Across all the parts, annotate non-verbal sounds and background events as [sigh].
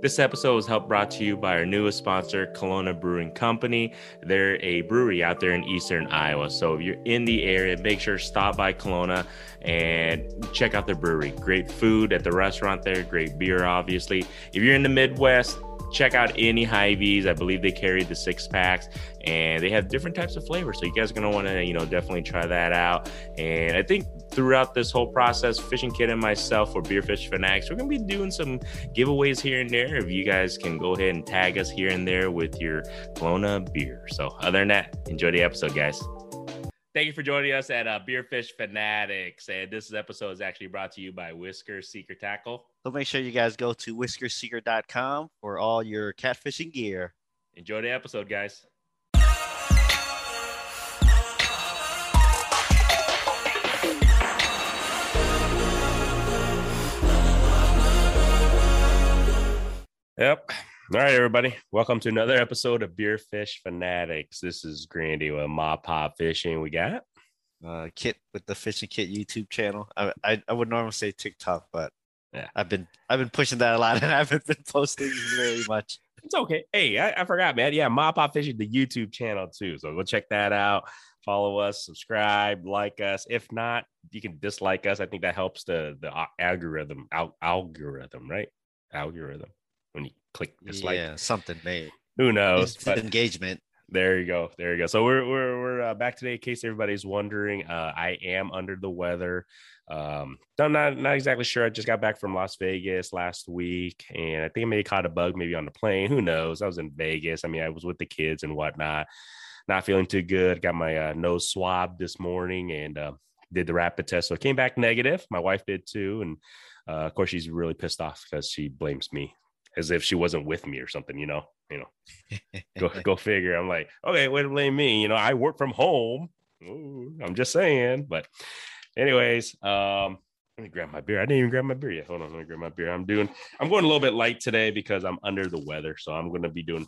This episode was helped brought to you by our newest sponsor, Kalona Brewing Company. They're a brewery out there in eastern Iowa. So if you're in the area, make sure to stop by Kelowna and check out their brewery. Great food at the restaurant there, great beer, obviously. If you're in the Midwest, check out any Hy-Vees. I believe they carry the six packs and they have different types of flavors. So you guys are gonna want to, you know, definitely try that out. And I think throughout this whole process, Fishing Kit and myself for Beer Beerfish Fanatics, we're gonna be doing some giveaways here and there. If you guys can go ahead and tag us here and there with your Kalona beer. So other than that, enjoy the episode, guys. Thank you for joining us at uh, Beerfish Fanatics. And this episode is actually brought to you by Whisker Seeker Tackle. So make sure you guys go to whiskerseeker.com for all your catfishing gear. Enjoy the episode, guys. Yep. All right, everybody. Welcome to another episode of Beer Fish Fanatics. This is Grandy with MaPop Fishing. We got Uh, Kit with the Fishing Kit YouTube channel. I, I, I would normally say TikTok, but Yeah. I've been I've been pushing that a lot, [laughs] and I haven't been posting very much. it's okay. Hey, I, I forgot, man. Yeah, MaPop Fishing, the YouTube channel too. So go check that out. Follow us, subscribe, like us. If not, you can dislike us. I think that helps the the algorithm al- algorithm, right? Algorithm. When you click dislike, Yeah, something made. who knows? But engagement. There you go. There you go. So we're we're we're uh, back today. In case everybody's wondering, uh, I am under the weather. Um, I'm not not exactly sure. I just got back from Las Vegas last week, and I think I may have caught a bug maybe on the plane. Who knows? I was in Vegas. I mean, I was with the kids and whatnot. Not feeling too good. Got my uh, nose swabbed this morning and uh, did the rapid test. So it came back negative. My wife did too, and uh, of course she's really pissed off because she blames me as if she wasn't with me or something. You know. You know go [laughs] go figure. I'm like, okay, way to blame me. You know, I work from home. Ooh, I'm just saying. But, anyways, um, let me grab my beer. I didn't even grab my beer yet. Hold on, let me grab my beer. I'm doing. I'm going a little bit light today because I'm under the weather, so I'm going to be doing.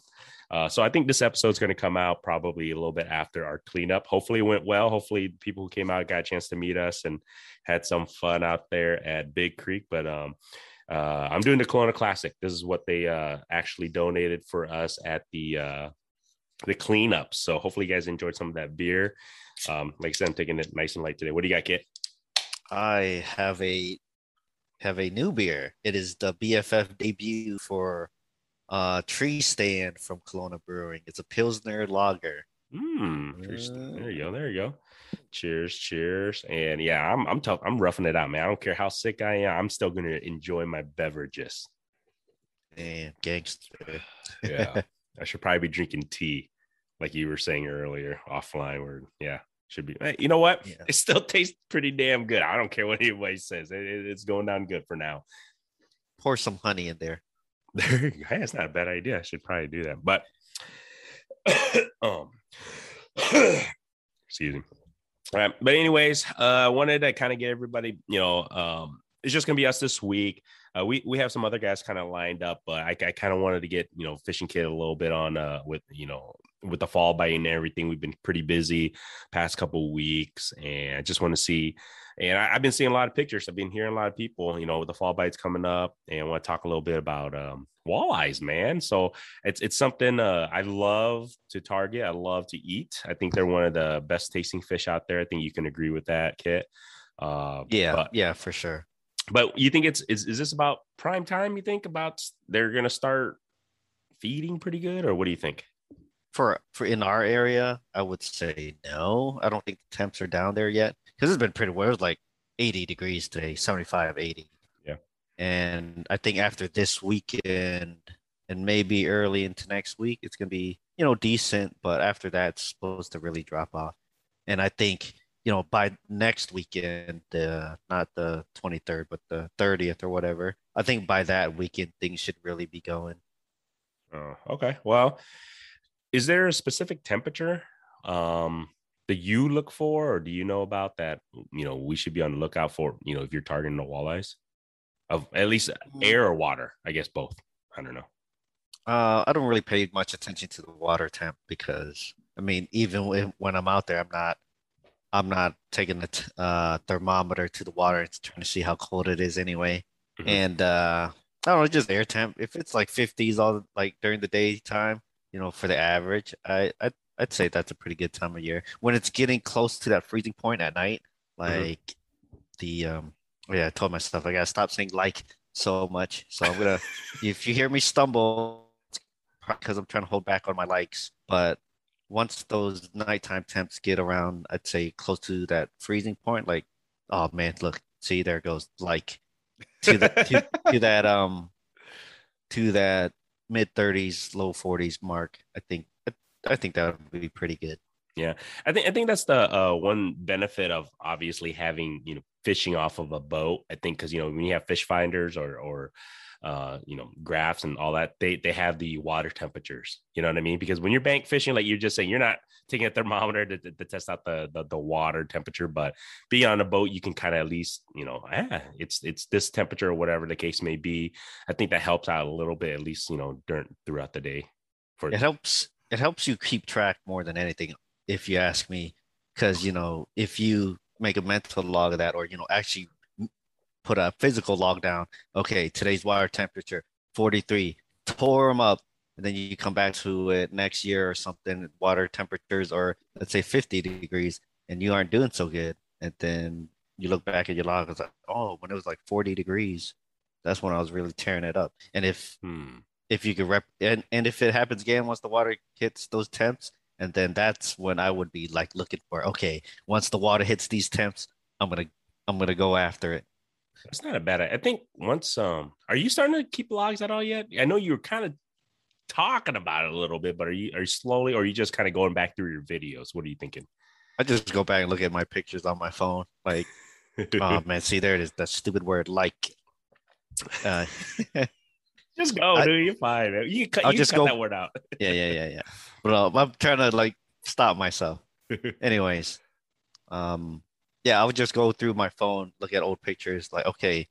Uh, so I think this episode's going to come out probably a little bit after our cleanup. Hopefully, it went well. Hopefully, people who came out got a chance to meet us and had some fun out there at Big Creek. But um, uh, I'm doing the Kalona Classic. This is what they uh, actually donated for us at the uh, the cleanup. So hopefully you guys enjoyed some of that beer. Um, like I said, I'm taking it nice and light today. What do you got, Kit? I have a have a new beer. It is the BFF debut for uh Tree Stand from Kalona Brewing. It's a Pilsner lager. Hmm. There you go. There you go. Cheers, cheers, and yeah, I'm I'm tough. I'm roughing it out, man. I don't care how sick I am. I'm still gonna enjoy my beverages. And gangster. Yeah, [laughs] I should probably be drinking tea, like you were saying earlier offline. Or yeah, should be. Hey, you know what? Yeah. It still tastes pretty damn good. I don't care what anybody says. It- it- it's going down good for now. Pour some honey in there. There. [laughs] Hey, that's not a bad idea. I should probably do that. But [coughs] um [coughs] excuse me. But anyways, uh I wanted to kind of get everybody, you know, um it's just gonna be us this week. Uh, we we have some other guys kind of lined up, but I, I kind of wanted to get you know fishing kit a little bit on uh with you know with the fall bite and everything. We've been pretty busy past couple weeks, and I just want to see. And I, I've been seeing a lot of pictures. I've been hearing a lot of people, you know, with the fall bites coming up, and want to talk a little bit about um, walleyes, man. So it's it's something uh, I love to target. I love to eat. I think they're one of the best tasting fish out there. I think you can agree with that, Kit. Uh, Yeah, but, yeah, for sure. but you think it's is is this about prime time? You think about they're gonna start feeding pretty good, or what do you think? For for in our area, I would say no. I don't think the temps are down there yet because it's been pretty well. It was like 80 degrees today, 75, 80. And I think after this weekend and maybe early into next week, it's gonna be you know decent. But after that, it's supposed to really drop off. And I think you know by next weekend, uh, not the 23rd, but the 30th or whatever. I think by that weekend, things should really be going. Oh, okay. Well, is there a specific temperature um that you look for, or do you know about that? You know, we should be on the lookout for. You know, if you're targeting the walleyes, of at least air or water. I guess both. I don't know. Uh, I don't really pay much attention to the water temp because I mean, even when, I'm out there, I'm not, I'm not taking the t- uh, thermometer to the water and trying to see how cold it is anyway. Mhm. And uh, I don't know, just air temp. If it's like 50s all like during the daytime, you know, for the average, I I I'd say that's a pretty good time of year. When it's getting close to that freezing point at night, mm-hmm. like mm-hmm. the um yeah, I told myself I gotta stop saying like so much. So I'm gonna [laughs] if you hear me stumble because I'm trying to hold back on my likes. But once those nighttime temps get around, I'd say close to that freezing point, like, oh man, look, see there goes like to the to, to [laughs] that um to that mid 30s, low 40s mark. I think I think that would be pretty good. Yeah, I think I think that's the uh, one benefit of obviously having you know fishing off of a boat. I think because you know when you have fish finders or or uh, you know graphs and all that, they they have the water temperatures. You know what I mean? Because when you're bank fishing, like you're just saying, you're not taking a thermometer to, to, to test out the, the, the water temperature, but being on a boat, you can kind of at least you know, ah, it's it's this temperature or whatever the case may be. I think that helps out a little bit, at least you know during throughout the day. For it helps it helps you keep track more than anything, if you ask me. Because you know, if you make a mental log of that, or you know, actually put a physical log down. Okay, today's water temperature 43. Tore them up, and then you come back to it next year or something. Water temperatures or let's say 50 degrees, and you aren't doing so good. And then you look back at your log, and it's like, oh, when it was like 40 degrees, that's when I was really tearing it up. And if hmm if you could rep and, and if it happens again once the water hits those temps and then that's when i would be like looking for okay once the water hits these temps i'm gonna i'm gonna go after it. It's not a bad i think once um are you starting to keep logs at all yet? I know you were kind of talking about it a little bit but are you are you slowly or are you just kind of going back through your videos? What are you thinking? I just go back and look at my pictures on my phone like [laughs] oh man see there it is that stupid word like. Uh [laughs] Just go, I, dude. You're fine. Man. You cut, I'll you just cut go, that word out. [laughs] yeah, yeah, yeah, yeah. But uh, I'm trying to like stop myself. Anyways, um, yeah, I would just go through my phone, look at old pictures, like okay,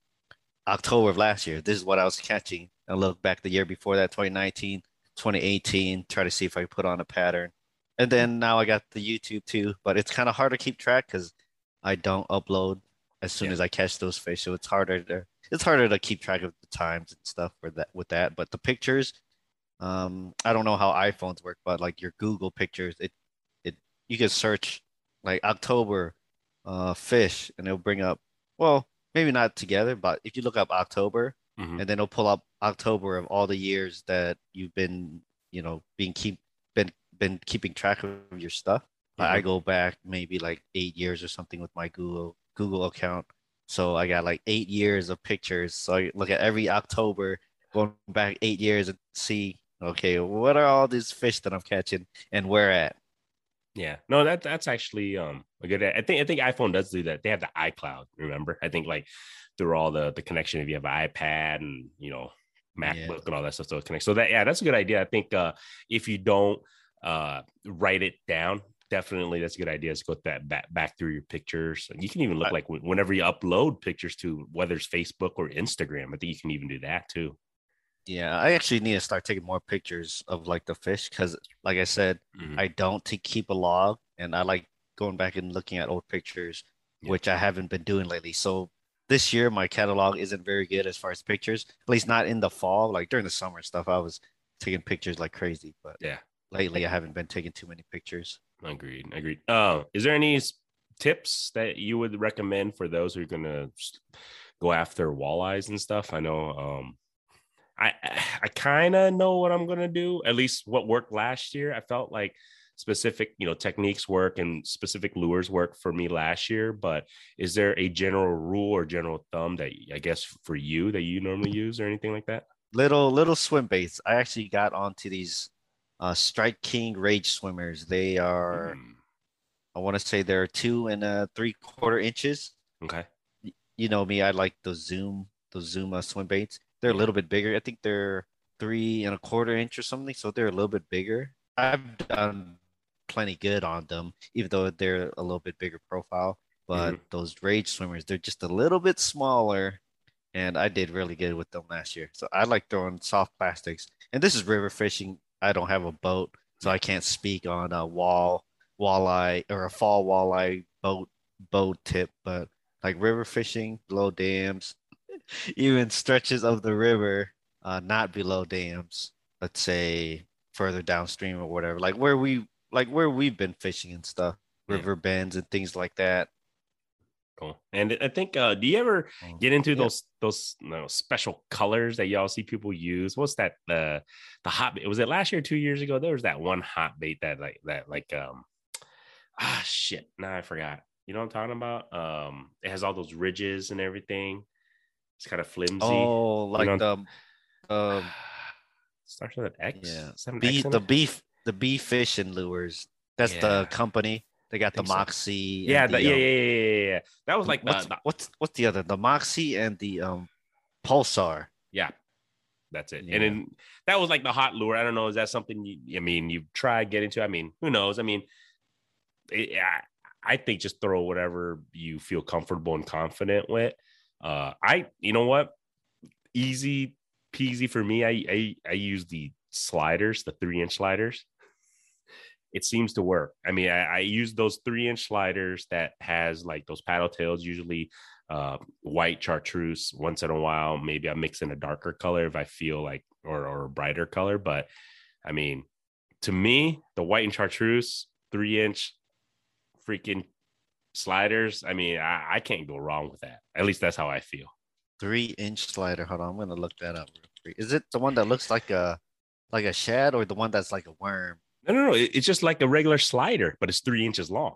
October of last year, this is what I was catching, and look back the year before that, 2019, 2018, try to see if I put on a pattern. And then now I got the YouTube too, but it's kind of hard to keep track because I don't upload as soon yeah. as I catch those fish, so it's harder to it's harder to keep track of the times and stuff for that with that. But the pictures, um, I don't know how iPhones work, but like your Google pictures, it it you can search like October uh fish and it'll bring up well maybe not together, but if you look up October mm-hmm. and then it'll pull up October of all the years that you've been you know being keep been been keeping track of your stuff. Mm-hmm. I go back maybe like eight years or something with my Google Google account so I got like eight years of pictures. So I look at every October, going back eight years and see, okay, what are all these fish that I'm catching and where at? Yeah, no, that that's actually um a good. I think I think iPhone does do that. They have the iCloud. Remember, I think like through all the the connection if you have an iPad and you know MacBook yeah. and all that stuff, so it connects. So that yeah, that's a good idea. I think uh if you don't uh write it down definitely that's a good idea. Is go back, back back through your pictures. You can even look like whenever you upload pictures to whether it's Facebook or Instagram. I think you can even do that too. Yeah, I actually need to start taking more pictures of like the fish because, like I said, mm-hmm. I don't to keep a log, and I like going back and looking at old pictures, yeah. which I haven't been doing lately. So this year, my catalog isn't very good as far as pictures. At least not in the fall. Like during the summer stuff, I was taking pictures like crazy. But yeah, lately I haven't been taking too many pictures. Agreed. Agreed. Uh, is there any tips that you would recommend for those who are going to go after walleyes and stuff? I know um, I I kind of know what I'm going to do. At least what worked last year. I felt like specific you know techniques work and specific lures work for me last year but is there a general rule or general thumb that i guess for you that you normally use or anything like that little little swim baits i actually got onto these uh, Strike King Rage Swimmers. They are, mm. I want to say they're two and uh, three quarter inches. Okay. You know me, I like those Zoom, those Zoom uh, swim baits. They're a little bit bigger. I think they're three and a quarter inch or something. So they're a little bit bigger. I've done plenty good on them, even though they're a little bit bigger profile. But mm-hmm. those Rage Swimmers, they're just a little bit smaller. And I did really good with them last year. So I like throwing soft plastics. And this is river fishing I don't have a boat, so I can't speak on a wall walleye or a fall walleye boat boat tip. But like river fishing, below dams, [laughs] even stretches of the river, uh, not below dams. Let's say further downstream or whatever, like where we like where we've been fishing and stuff, Yeah. river bends and things like that. Cool. And I think, uh, do you ever Oh, get into yeah. those those you know, special colors that y'all see people use? What's that? The the hot bait was it last year, two years ago? There was that one hot bait that like that like um ah shit. Now I forgot. You know what I'm talking about? Um, it has all those ridges and everything. It's kind of flimsy. Oh, like know- the um, [sighs] starts with an X. yeah, Is an bee, X the beef, the beef fish and lures. That's Yeah. the company. They got the think so. Moxie. Yeah, the, the, yeah, um, yeah, yeah, yeah, yeah. That was like what's, the what's what's the other? The Moxie and the um Pulsar. Yeah, that's it. Yeah. And then that was like the hot lure. I don't know. Is that something you? I mean, you've tried getting to. I mean, who knows? I mean, it, I, I think just throw whatever you feel comfortable and confident with. Uh, I, you know what, easy peasy for me. I I, I use the sliders, the three inch sliders. It seems to work. I mean, I, I use those three inch sliders that has like those paddle tails, usually uh, white chartreuse once in a while. Maybe I mix in a darker color if I feel like, or, or a brighter color. But I mean, to me, the white and chartreuse three inch freaking sliders. I mean, I, I can't go wrong with that. At least that's how I feel. Three inch slider. Hold on, I'm gonna look that up. Is it the one that looks like a like a shad or the one that's like a worm? No, no, no. it- It's just like a regular slider, but it's three inches long.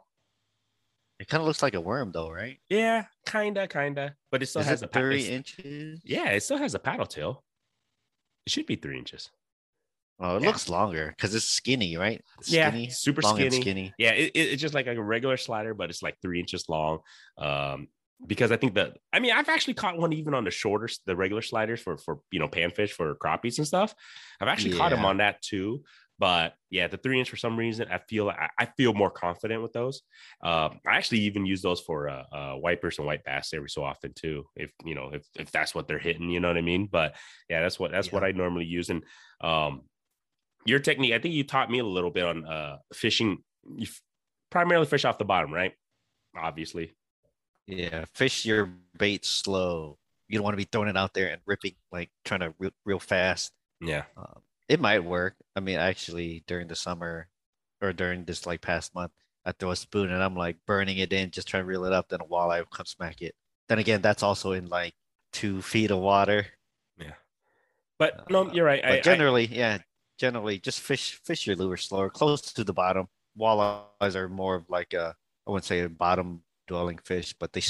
It kind of looks like a worm though, right? Yeah, kinda, kinda. But it still Is has it a pa- three inches? Yeah, it still has a paddle tail. It should be three inches. Oh, it Yeah. looks longer because it's skinny, right? It's Yeah, skinny, super skinny. skinny. Yeah, it, it- it's just like a regular slider, but it's like three inches long. Um, because I think that I mean I've actually caught one even on the shorter, the regular sliders for for you know panfish for crappies and stuff. I've actually caught them on that too. But yeah, the three inch for some reason I feel I, I feel more confident with those. Um, I actually even use those for uh, uh, wipers and white bass every so often too. If you know if if that's what they're hitting, you know what I mean. But yeah, that's what that's what I normally use. And um, your technique, I think you taught me a little bit on uh fishing. You f- primarily fish off the bottom, right? Obviously. Yeah, fish your bait slow. You don't want to be throwing it out there and ripping like trying to real, real fast. Yeah. Um, it might work. I mean, actually, during the summer or during this like past month, I throw a spoon and I'm like burning it in, just trying to reel it up. Then a walleye will come smack it. Then again, that's also in like two feet of water. Yeah. But no, Uh, you're right. But I, I, generally, yeah, generally just fish fish your lure slower, close to the bottom. Walleyes are more of like a I wouldn't say a bottom dwelling fish, but they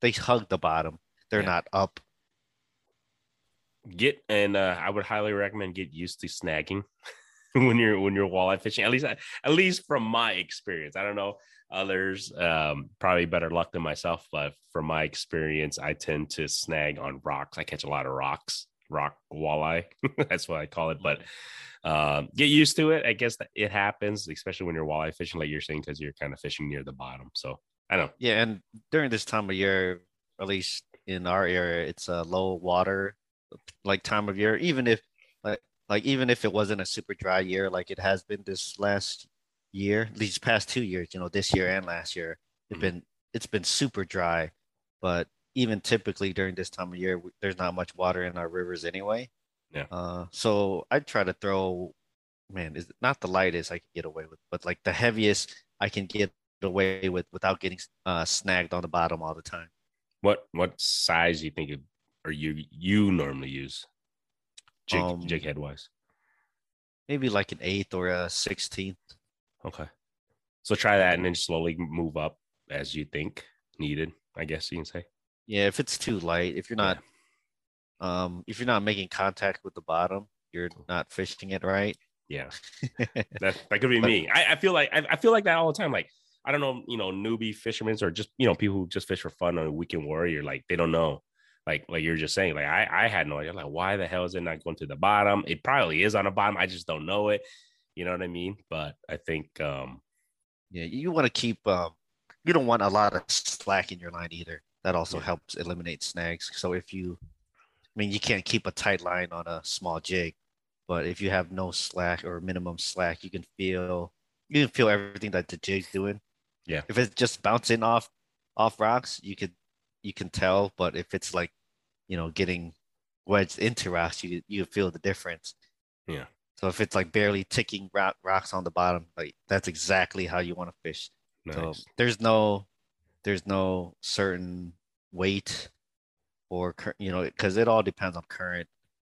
they hug the bottom. They're Yeah. not up. Get and uh, I would highly recommend get used to snagging [laughs] when you're when you're walleye fishing. At least at least from my experience. I don't know others um, probably better luck than myself, but from my experience, I tend to snag on rocks. I catch a lot of rocks, rock walleye. [laughs] That's what I call it. But um, get used to it. I guess it happens, especially when you're walleye fishing, like you're saying, because you're kind of fishing near the bottom. So I don't. Yeah, and during this time of year, at least in our area, it's a low water like time of year. Even if like like even if it wasn't a super dry year like it has been this last year, these past two years, you know, this year and last year, it's Mhm. been it's been super dry. But even typically during this time of year, there's not much water in our rivers anyway. Yeah. Uh, so I try to throw, man, is not the lightest I can get away with, but like the heaviest I can get away with without getting uh, snagged on the bottom all the time. What what size do you think it, or you you normally use jig Um, jig head wise? Maybe like an eighth or a sixteenth. Okay. So try that and then slowly move up as you think needed, I guess you can say. Yeah, if it's too light, if you're not, um, if you're not making contact with the bottom, you're not fishing it right. Yeah. [laughs] That that could be But- me. I, I feel like I, I feel like that all the time. Like I don't know, you know, newbie fishermen or just you know people who just fish for fun on a weekend warrior. Like they don't know. Like like you're just saying. Like I I had no idea. Like why the hell is it not going to the bottom? It probably is on the bottom. I just don't know it. You know what I mean? But I think um Yeah, you want to keep, um, you don't want a lot of slack in your line either. That also Yeah. helps eliminate snags. So if you, I mean, you can't keep a tight line on a small jig, but if you have no slack or minimum slack, you can feel, you can feel everything that the jig's doing. Yeah. If it's just bouncing off, off rocks, you could, you can tell. But if it's like, you know, getting wedged into rocks, you you feel the difference. Yeah. So if it's like barely ticking rock, rocks on the bottom, like that's exactly how you want to fish. Nice. So there's no there's no certain weight or you know because it all depends on current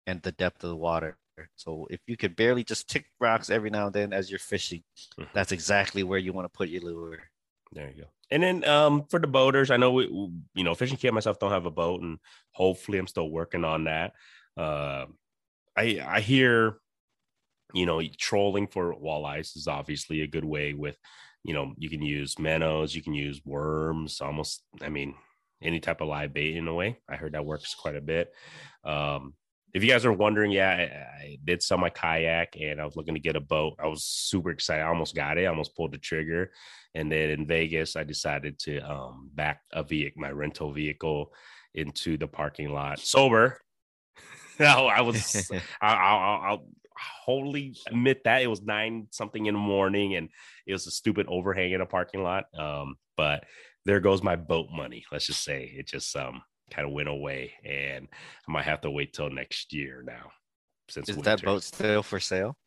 and the depth of the water. So if you could barely just tick rocks every now and then as you're fishing, Mhm. that's exactly where you want to put your lure. There you go. And then um, for the boaters, I know we, you know, fishing camp myself don't have a boat, and hopefully I'm still working on that. Uh, I I hear, you know, trolling for walleyes is obviously a good way. With, you know, you can use minnows, you can use worms, almost. I mean, any type of live bait in a way. I heard that works quite a bit. Um, if you guys are wondering, yeah, I, I did sell my kayak and I was looking to get a boat. I was super excited. I almost got it. I almost pulled the trigger. And then in Vegas, I decided to um, back a vehicle, my rental vehicle, into the parking lot sober. [laughs] no, I was. [laughs] I, I'll, I'll wholly admit that it was nine something in the morning, and it was a stupid overhang in a parking lot. Um, but there goes my boat money. Let's just say it just um kind of went away, and I might have to wait till next year now. Since Is that winter. boat still for sale?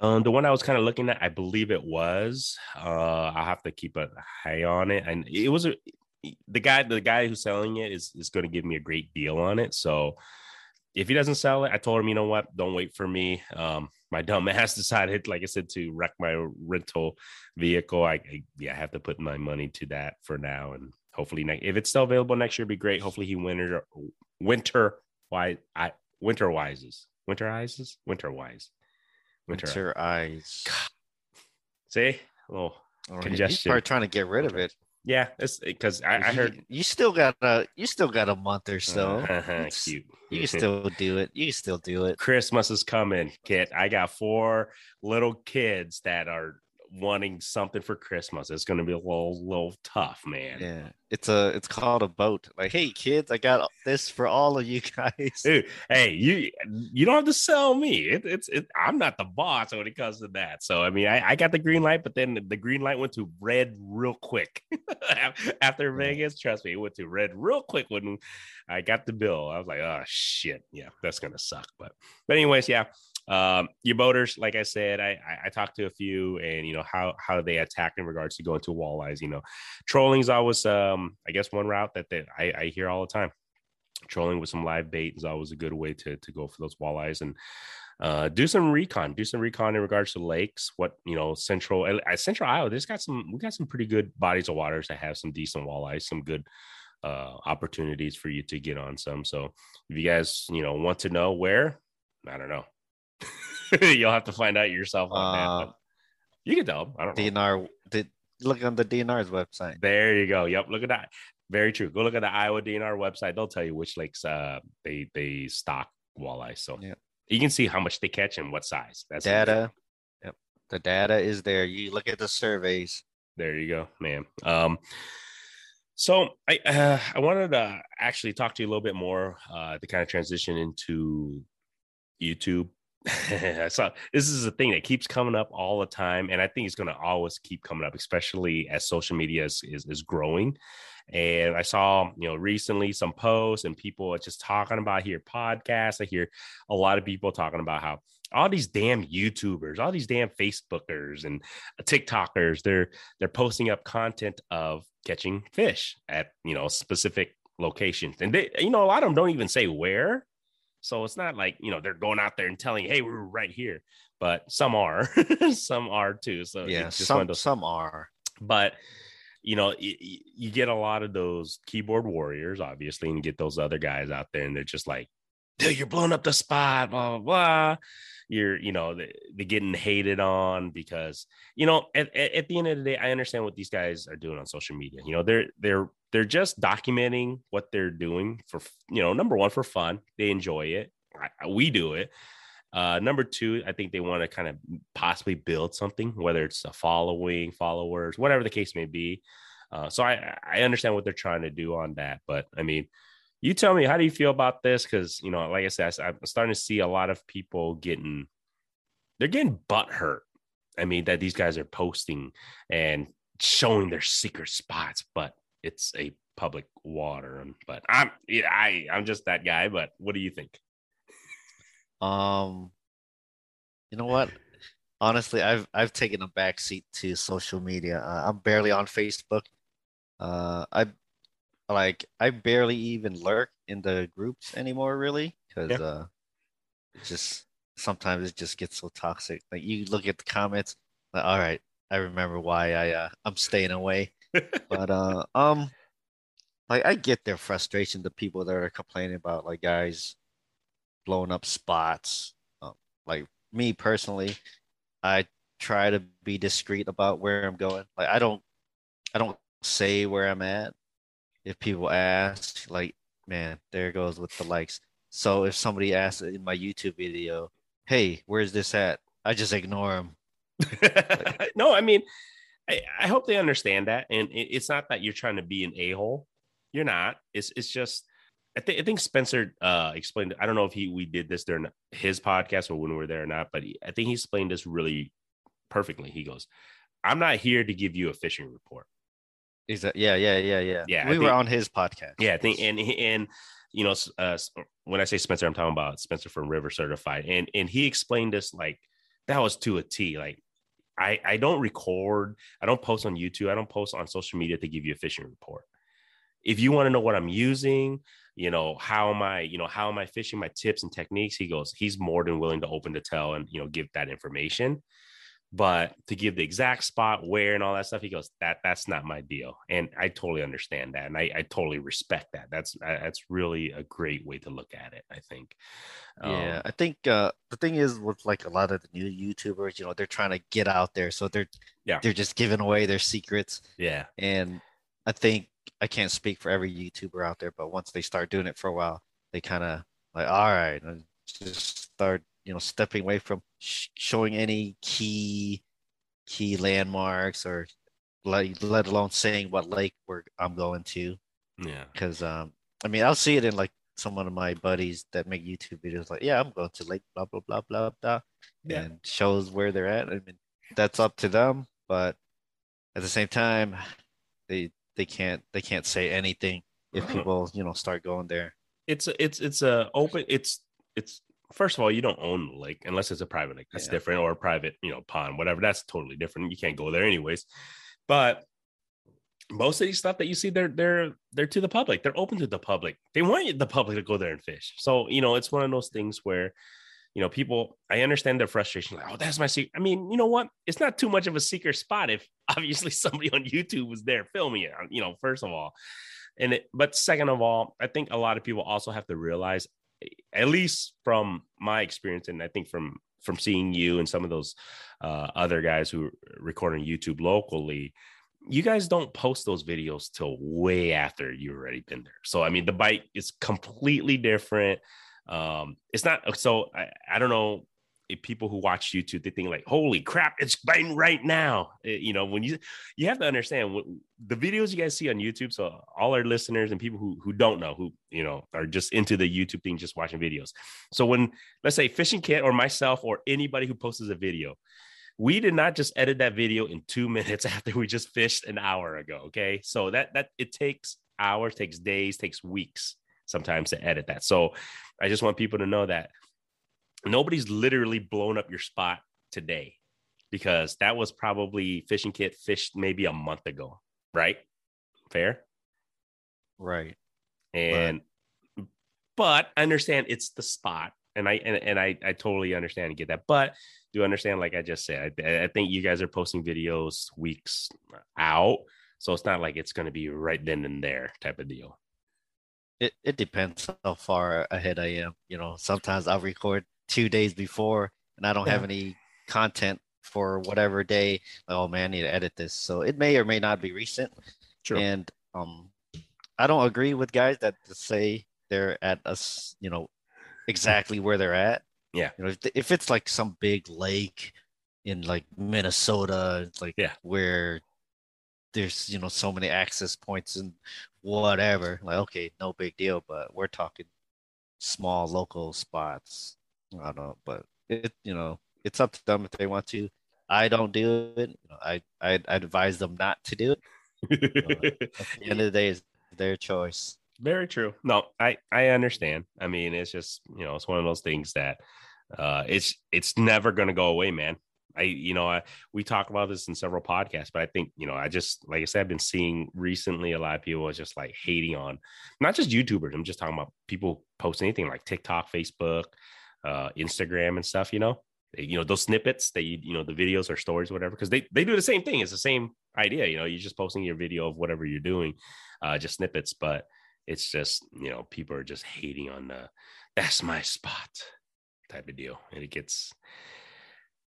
Um, the one I was kind of looking at, I believe it was. Uh, I'll have to keep an eye on it, and it was a the guy. The guy who's selling it is is going to give me a great deal on it. So if he doesn't sell it, I told him, you know what, don't wait for me. Um, my [laughs] dumb ass decided, like I said, to wreck my rental vehicle. I, I yeah, I have to put my money to that for now, and hopefully, ne- if it's still available next year, it'd be great. Hopefully, he winter winter wise, I winter wises, winter wises, winter wise. Winter. Winter eyes. See, oh Or he's Congestion. probably trying to get rid of it. yeah, it's because I, I heard you still got a you still got a month or so. [laughs] Cute. You can still do it. You can still do it. Christmas is coming, kid. I got four little kids that are wanting something for Christmas. It's going to be a little, little tough, man. Yeah, it's a it's called a boat. Like, hey kids, I got this for all of you [laughs] guys. Dude, hey, you you don't have to sell me. It, it's it, I'm not the boss when it comes to that. So I mean, I, I got the green light, but then the green light went to red real quick [laughs] after Vegas. Trust me, it went to red real quick when I got the bill. I was like, oh shit, yeah, that's gonna suck. But but anyways, yeah. Um, your boaters, like I said, I, I I talked to a few, and you know how how they attack in regards to going to walleyes. You know, trolling is always um I guess one route that they, I I hear all the time. Trolling with some live bait is always a good way to to go for those walleyes and uh do some recon do some recon in regards to lakes what you know central uh, central iowa there's got some we got some pretty good bodies of waters that have some decent walleyes some good uh opportunities for you to get on some. So if you guys you know want to know where i don't know [laughs] you'll have to find out yourself on Uh, but you can tell them i don't know DNR did look on the DNR's website. There you go. Yep. Look at that. Very true. Go look at the Iowa DNR website. They'll tell you which lakes uh they they stock walleye. So Yeah. you can see how much they catch and what size. That's Data. Yep. The data is there. You look at the surveys. There you go, man. Um, so I uh, I wanted to actually talk to you a little bit more uh, to kind of transition into YouTube. [laughs] so this is a thing that keeps coming up all the time, and I think it's going to always keep coming up, especially as social media is, is is growing. And I saw, you know, recently some posts and people just talking about here podcasts. I hear a lot of people talking about how all these damn YouTubers, all these damn Facebookers and TikTokers, they're they're posting up content of catching fish at you know specific locations, and they you know a lot of them don't even say where. So it's not like you know they're going out there and telling, "Hey, we're right here," but some are, [laughs] some are too. So Yeah, some those- some are. but you know y- y- you get a lot of those keyboard warriors obviously and get those other guys out there and they're just like dude you're blowing up the spot blah blah blah you're you know they- they're getting hated on because you know at, at, at the end of the day i understand what these guys are doing on social media you know they're they're they're just documenting what they're doing for you know number one for fun they enjoy it we do it uh, number two, I think they want to kind of possibly build something, whether it's a following, followers, whatever the case may be. Uh, so I I understand what they're trying to do on that, but I mean, you tell me how do you feel about this? Because you know, like I said, I'm starting to see a lot of people getting they're getting butt hurt. I mean, that these guys are posting and showing their secret spots, but it's a public water. But I'm yeah, I I'm just that guy. But what do you think? Um, you know what? Honestly, I've I've taken a backseat to social media. Uh, I'm barely on Facebook. Uh, I like I barely even lurk in the groups anymore, really, because yeah. uh, just sometimes it just gets so toxic. Like you look at the comments, like, all right, I remember why I uh, I'm staying away. But uh, um, like I get their frustration. The people that are complaining about like guys blowing up spots. Um, like me personally, I try to be discreet about where I'm going. Like I don't, I don't say where I'm at. If people ask, like, man, there goes with the likes. So if somebody asks in my YouTube video, "Hey, where's this at?" I just ignore them. [laughs] no, I mean, I, I, hope they understand that, and it, it's not that you're trying to be an a hole. You're not. It's it's just I think I think Spencer uh, explained. I don't know if he we did this during his podcast or when we were there or not, but he, I think he explained this really perfectly. He goes, "I'm not here to give you a fishing report." Is that yeah yeah yeah yeah yeah? We were on his podcast. Yeah, I think and and you know uh, when I say Spencer, I'm talking about Spencer from River Certified, and and he explained this like that was to a T. Like I I don't record, I don't post on YouTube, I don't post on social media to give you a fishing report. If you want to know what I'm using, you know how am i you know how am i fishing my tips and techniques he goes he's more than willing to open to tell and you know give that information but to give the exact spot where and all that stuff he goes that that's not my deal. And i totally understand that and i, I totally respect that. That's that's really a great way to look at it i think. Yeah um, i think uh the thing is with like a lot of the new youtubers you know they're trying to get out there so they're yeah. they're just giving away their secrets. Yeah. And i think I can't speak for every YouTuber out there, but once they start doing it for a while, they kind of like, all right, just start, you know, stepping away from sh- showing any key key landmarks or like let alone saying what lake we're I'm going to. Yeah. Because um, I mean, I'll see it in like some of my buddies that make YouTube videos, like, yeah, I'm going to lake blah blah blah blah blah, yeah. and shows where they're at. I mean, that's up to them, but at the same time, they they can't they can't say anything if [laughs] people you know start going there. It's a, it's it's a open it's it's first of all you don't own the lake unless it's a private lake that's yeah. different or a private you know pond whatever that's totally different you can't go there anyways but most of these stuff that you see they're they're they're to the public they're open to the public they want the public to go there and fish so you know it's one of those things where you know, people, I understand their frustration. Like, oh, that's my secret. I mean, you know what? It's not too much of a secret spot if [laughs] obviously somebody on YouTube was there filming it, you know, first of all. And it, but second of all, I think a lot of people also have to realize, at least from my experience, and I think from from seeing you and some of those uh, other guys who record on YouTube locally, you guys don't post those videos till way after you've already been there. So I mean, the bike is completely different um it's not so i, I don't know if people who watch youtube they think like holy crap it's biting right now. It, you know when you you have to understand what, the videos you guys see on youtube so all our listeners and people who who don't know who you know are just into the youtube thing just watching videos. So when let's say fishing kit or myself or anybody who posts a video we did not just edit that video in two [laughs] minutes after we just fished an hour ago okay? So that that it takes hours takes days takes weeks sometimes to edit that. So I just want people to know that nobody's literally blown up your spot today because that was probably fishing kit fished maybe a month ago, right? Fair? Right. And but, but I understand it's the spot. And I and, and I, I totally understand and get that. But do understand, like I just said, I, I think you guys are posting videos weeks out. So it's not like it's going to be right then and there type of deal it, it depends how far ahead I am. You know, sometimes I'll record two days before and I don't yeah. have any content for whatever day. oh man, I need to edit this. So it may or may not be recent. True. And um I don't agree with guys that say they're at us, you know, exactly where they're at. Yeah. You know, if, if it's like some big lake in like Minnesota, like yeah. where there's you know so many access points and whatever like okay no big deal but we're talking small local spots i don't know but it you know it's up to them if they want to i don't do it you know, I, I advise them not to do it at the end of the day, it's their choice. Very true. No, I I understand. I mean, it's just you know, it's one of those things that uh, it's it's never going to go away, man. I you know I, we talk about this in several podcasts, but I think you know I just like I said I've been seeing recently a lot of people just like hating on not just YouTubers. I'm just talking about people post anything like TikTok, Facebook, uh, Instagram, and stuff. You know, you know those snippets that you you know the videos or stories whatever because they they do the same thing. It's the same idea you know? You're just posting your video of whatever you're doing uh just snippets but it's just you know people are just hating on the that's my spot type of deal. And it gets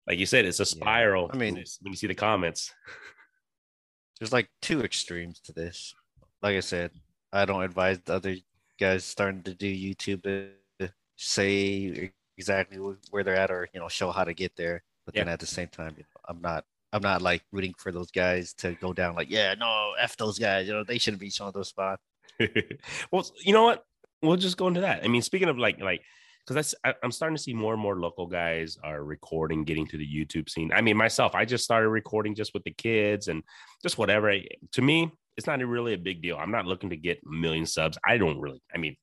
like you said it's a spiral yeah. i mean when you see the comments. [laughs] There's like two extremes to this. Like i said i don't advise the other guys starting to do youtube to say exactly where they're at or you know show how to get there. But yeah. then at the same time i'm not i'm not like rooting for those guys to go down like yeah no f those guys you know they shouldn't be showing those spots. [laughs] Well you know what? We'll just go into that. I mean speaking of like like because that's I, i'm starting to see more and more local guys are recording getting to the youtube scene. I mean myself i just started recording just with the kids and just whatever. To me it's not really a big deal. I'm not looking to get a million subs. I don't really i mean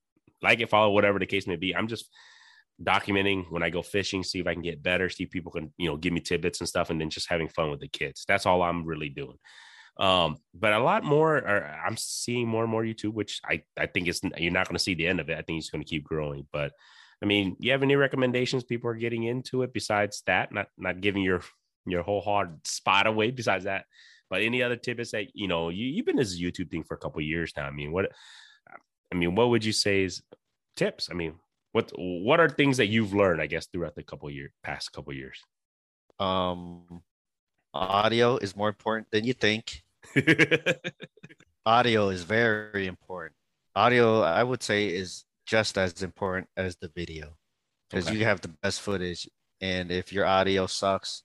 like it follow whatever the case may be. I'm just documenting when I go fishing, see if I can get better, see if people can, you know, give me tidbits and stuff, and then just having fun with the kids. That's all I'm really doing. Um, but a lot more are, I'm seeing more and more YouTube, which I, I think is you're not going to see the end of it. I think it's going to keep growing. But I mean, you have any recommendations people are getting into it besides that? Not not giving your your whole hard spot away besides that. But any other tidbits that you know you, you've been this YouTube thing for a couple years now. I mean, what I mean, what would you say is tips? I mean, what what are things that you've learned i guess throughout the couple year past couple years? Um audio is more important than you think. [laughs] Audio is very important. Audio i would say is just as important as the video because okay. you have the best footage and if your audio sucks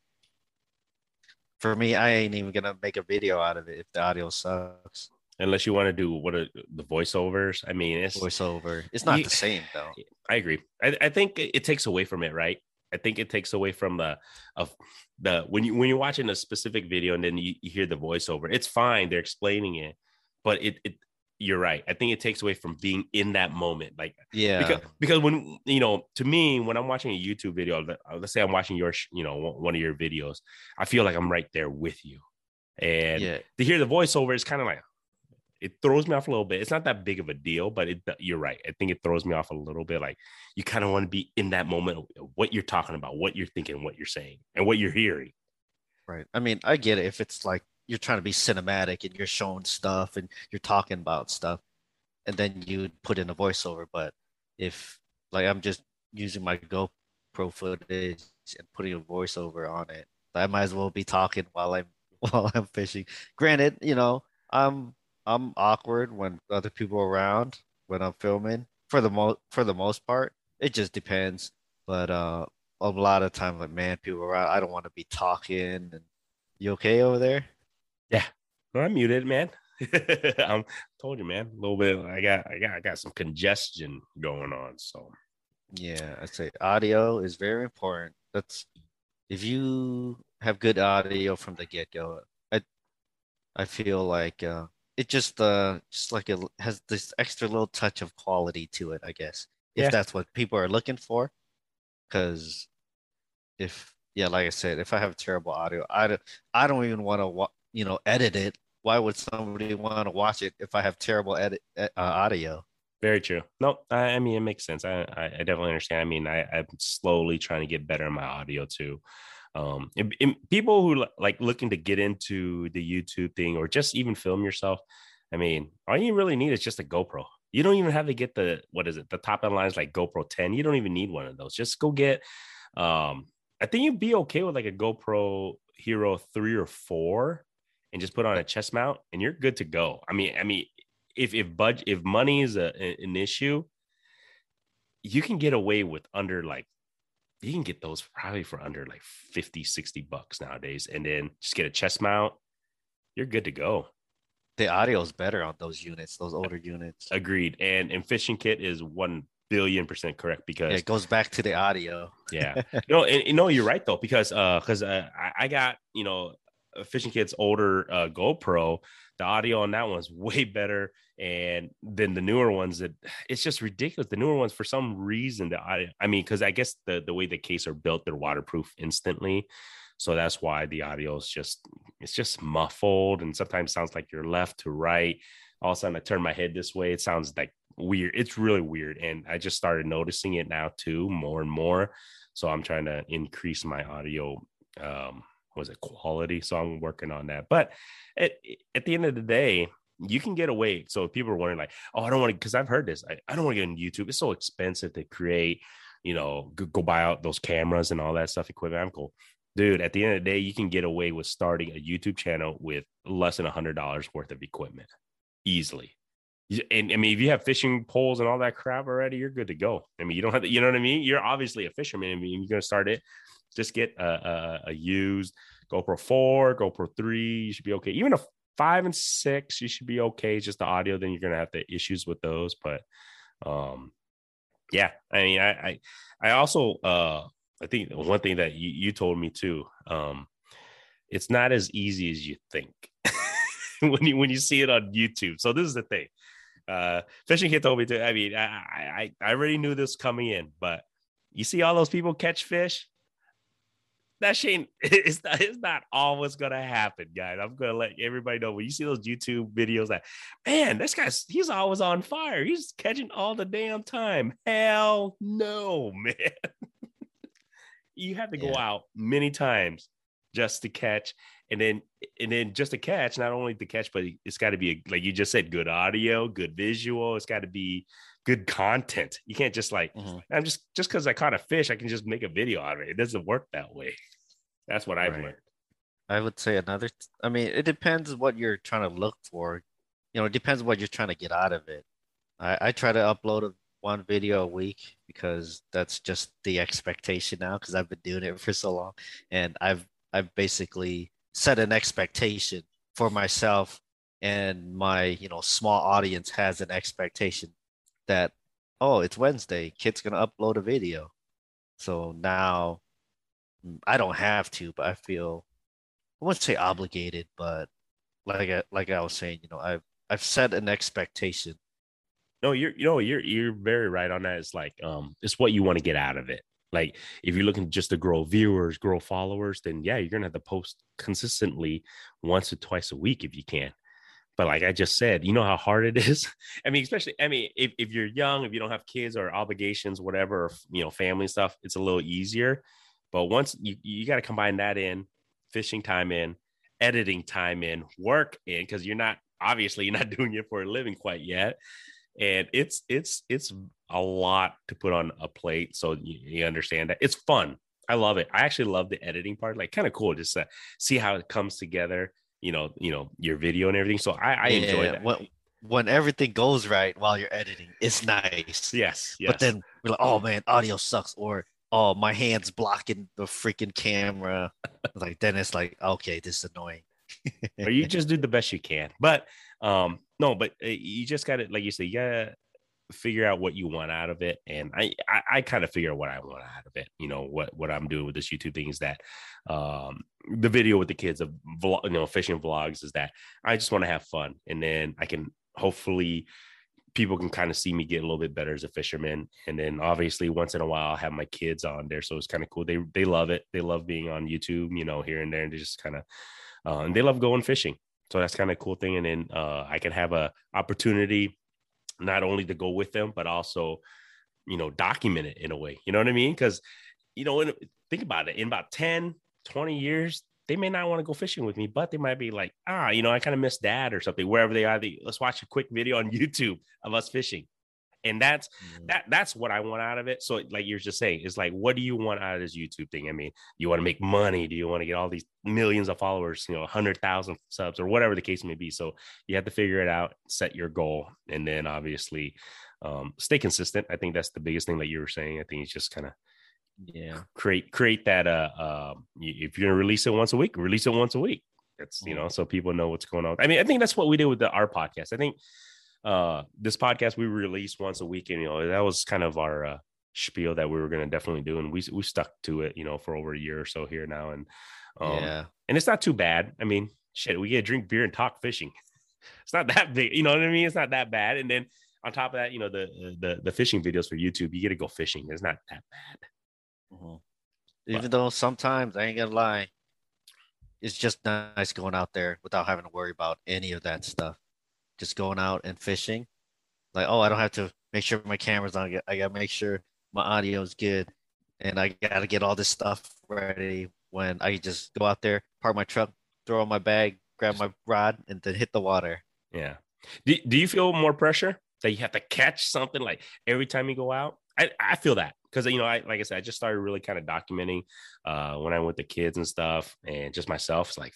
for me i ain't even gonna make a video out of it if the audio sucks unless you want to do what are the voiceovers. I mean, it's voiceover. It's not you, the same though. I agree. I, I think it takes away from it, right? I think it takes away from the of the when you when you're watching a specific video and then you, you hear the voiceover. It's fine, they're explaining it, but it it you're right. I think it takes away from being in that moment. Like, yeah, because, because when you know, to me, when I'm watching a YouTube video, uh, let's say I'm watching your, you know, one of your videos, I feel like I'm right there with you. And yeah. to hear the voiceover is kind of like, it throws me off a little bit. It's not that big of a deal, but it, you're right. I think it throws me off a little bit. Like you kind of want to be in that moment, what you're talking about, what you're thinking, what you're saying, and what you're hearing. Right. I mean, I get it. If it's like you're trying to be cinematic and you're showing stuff and you're talking about stuff, and then you put in a voiceover. But if like I'm just using my GoPro footage and putting a voiceover on it, I might as well be talking while I'm [laughs] while I'm fishing. Granted, you know, I'm I'm awkward when other people are around when I'm filming. For the most for the most part, it just depends. But uh, a lot of times, like man, people around, I don't want to be talking. And you okay over there? Yeah, no, I'm muted, man. [laughs] I'm told you, man. A little bit. I got, I got, I got some congestion going on. So, yeah, I say audio is very important. That's if you have good audio from the get go. I, I feel like uh, it just uh just like it has this extra little touch of quality to it, I guess. If yeah. that's what people are looking for. Cause if yeah, like I said, if I have terrible audio, I don't, I don't even want to you know edit it. Why would somebody want to watch it if I have terrible edit uh, audio? Very true. No, I, I, mean it makes sense. I, I definitely understand. I mean, I, I'm slowly trying to get better in my audio too um people who like looking to get into the youtube thing or just even film yourself i mean all you really need is just a gopro. You don't even have to get the what is it the top end lines like gopro 10 you don't even need one of those. Just go get um i think you'd be okay with like a gopro hero 3 or 4 and just put on a chest mount and you're good to go. I mean i mean if if budget if money is a, an issue you can get away with under like you can get those probably for under like 50 60 bucks nowadays and then just get a chest mount you're good to go. The audio is better on those units those older units. Agreed and and fishing kit is 1 billion percent correct because yeah, it goes back to the audio. Yeah. [laughs] No and, and, no you're right though because uh because uh, I, I got you know Fishing Kit's older uh, GoPro, the audio on that one's [laughs] way better and then the newer ones that [sighs] it's just ridiculous. The newer ones, for some reason, the audio, I mean, because I guess the the way the case are built, they're waterproof instantly. So that's why the audio is just it's just muffled and sometimes sounds like you're left to right. All of a sudden I turn my head this way, it sounds like weird. It's really weird. And I just started noticing it now too, more and more. So I'm trying to increase my audio um was it quality? So I'm working on that. But at, at the end of the day, you can get away. So if people are wondering, like, oh, I don't want to, because I've heard this. I, I don't want to get on YouTube. It's so expensive to create, you know, go, go, buy out those cameras and all that stuff, equipment. I'm cool. Dude, at the end of the day, you can get away with starting a YouTube channel with less than a hundred dollars worth of equipment easily. And I mean, if you have fishing poles and all that crap already, you're good to go. I mean, you don't have to, you know what I mean? You're obviously a fisherman. I mean, you're going to start it just get a, a, a used GoPro 4, GoPro 3. You should be okay. Even a five and six, you should be okay. It's just the audio, then you're gonna have the issues with those. But um yeah, I mean, I I, I also uh I think one thing that you, you told me too, um, it's not as easy as you think [laughs] when you when you see it on YouTube. So this is the thing. Uh Fishing Kit told me to, I mean, I I I already knew this coming in, but you see all those people catch fish, that shit it's not, it's not always gonna happen, guys. I'm gonna let everybody know when you see those YouTube videos that man, this guy's he's always on fire. He's catching all the damn time. Hell no, [laughs] man. you have to go yeah. out many times just to catch and then and then just to catch not only to catch but it's got to be a, like you just said good audio good visual it's got to be good content. You can't just like mm-hmm. I'm just just because I caught a fish, I can just make a video out of it. It doesn't work that way. [laughs] That's what I've right. learned. I would say another. I mean, it depends what you're trying to look for. You know, it depends what you're trying to get out of it. I, I try to upload a, one video a week because that's just the expectation now because I've been doing it for so long, and I've I've basically set an expectation for myself and my you know small audience has an expectation that oh it's wednesday Kit's gonna upload a video. So now mm, i don't have to but i feel i wouldn't say obligated but like I, like i was saying you know i've i've set an expectation. No you're you know you're you're very right on that. It's like um it's what you want to get out of it. Like if you're looking just to grow viewers grow followers then yeah you're gonna have to post consistently once or twice a week if you can but like I just said, you know how hard it is. [laughs] I mean, especially, I mean, if, if you're young, if you don't have kids or obligations, whatever, or, you know, family stuff, it's a little easier. But once you, you got to combine that in, fishing time in, editing time in, work in, because you're not, obviously, you're not [laughs] doing it for a living quite yet. And it's, it's, it's a lot to put on a plate. So you, you understand that it's fun. I love it. I actually love the editing part. Like, kind of cool just to see how it comes together you know, you know, your video and everything. So I, I yeah, enjoy that. When, when everything goes right while you're editing, it's nice. Yes, yes. But then we're like, oh man, audio sucks, or oh my hands blocking the freaking camera. [laughs] like then it's like, okay, this is annoying. or you [laughs] just do the best you can. But um, no, but uh, you just got to, like you say, you gotta figure out what you want out of it and i i, I kind of figure out what i want out of it you know what what i'm doing with this youtube thing is that um the video with the kids of vlog, you know fishing vlogs is that i just want to have fun and then i can hopefully people can kind of see me get a little bit better as a fisherman and then obviously once in a while i'll have my kids on there so it's kind of cool. They they love it. They love being on youtube you know here and there and they just kind of uh, and they love going fishing so that's kind of cool thing and then uh, i can have a opportunity not only to go with them, but also, you know, document it in a way. You know what I mean? Because, you know, in, think about it in about 10, 20 years, they may not want to go fishing with me, but they might be like, ah, you know, I kind of miss dad or something, wherever they are. They, let's watch a quick video on [laughs] YouTube of us fishing and that's mm-hmm. that that's what i want out of it. So like you're just saying it's like what do you want out of this youtube thing? I mean you want to make money? Do you want to get all these millions of followers you know 100000 subs or whatever the case may be? So you have to figure it out set your goal and then obviously um, stay consistent. I think that's the biggest thing that you were saying. I think it's just kind of yeah. create create that uh, uh if you're gonna release it once a week release it once a week. That's you know mm-hmm. so people know what's going on. I mean i think that's what we did with the our podcast. I think uh this podcast we release once a week and you know that was kind of our uh spiel that we were going to definitely do, and we we stuck to it, you know, for over a year or so here now, and um, yeah, and it's not too bad. I mean, shit, we get to drink beer and talk fishing. [laughs] It's not that big, you know what I mean? It's not that bad, and then on top of that, you know, the the the fishing videos for YouTube, you get to go fishing. It's not that bad. Mm-hmm. Even but, though sometimes I ain't gonna lie, it's just nice going out there without having to worry about any of that stuff. Just going out and fishing. Like, oh, I don't have to make sure my camera's on. I gotta make sure my audio is good, and I gotta get all this stuff ready. When I just go out there, park my truck, throw on my bag, grab my rod, and then hit the water. Yeah. Do, do you feel more pressure that you have to catch something like every time you go out? I, I feel that because you know I like I said I just started really kind of documenting uh when I went to kids and stuff and just myself. It's like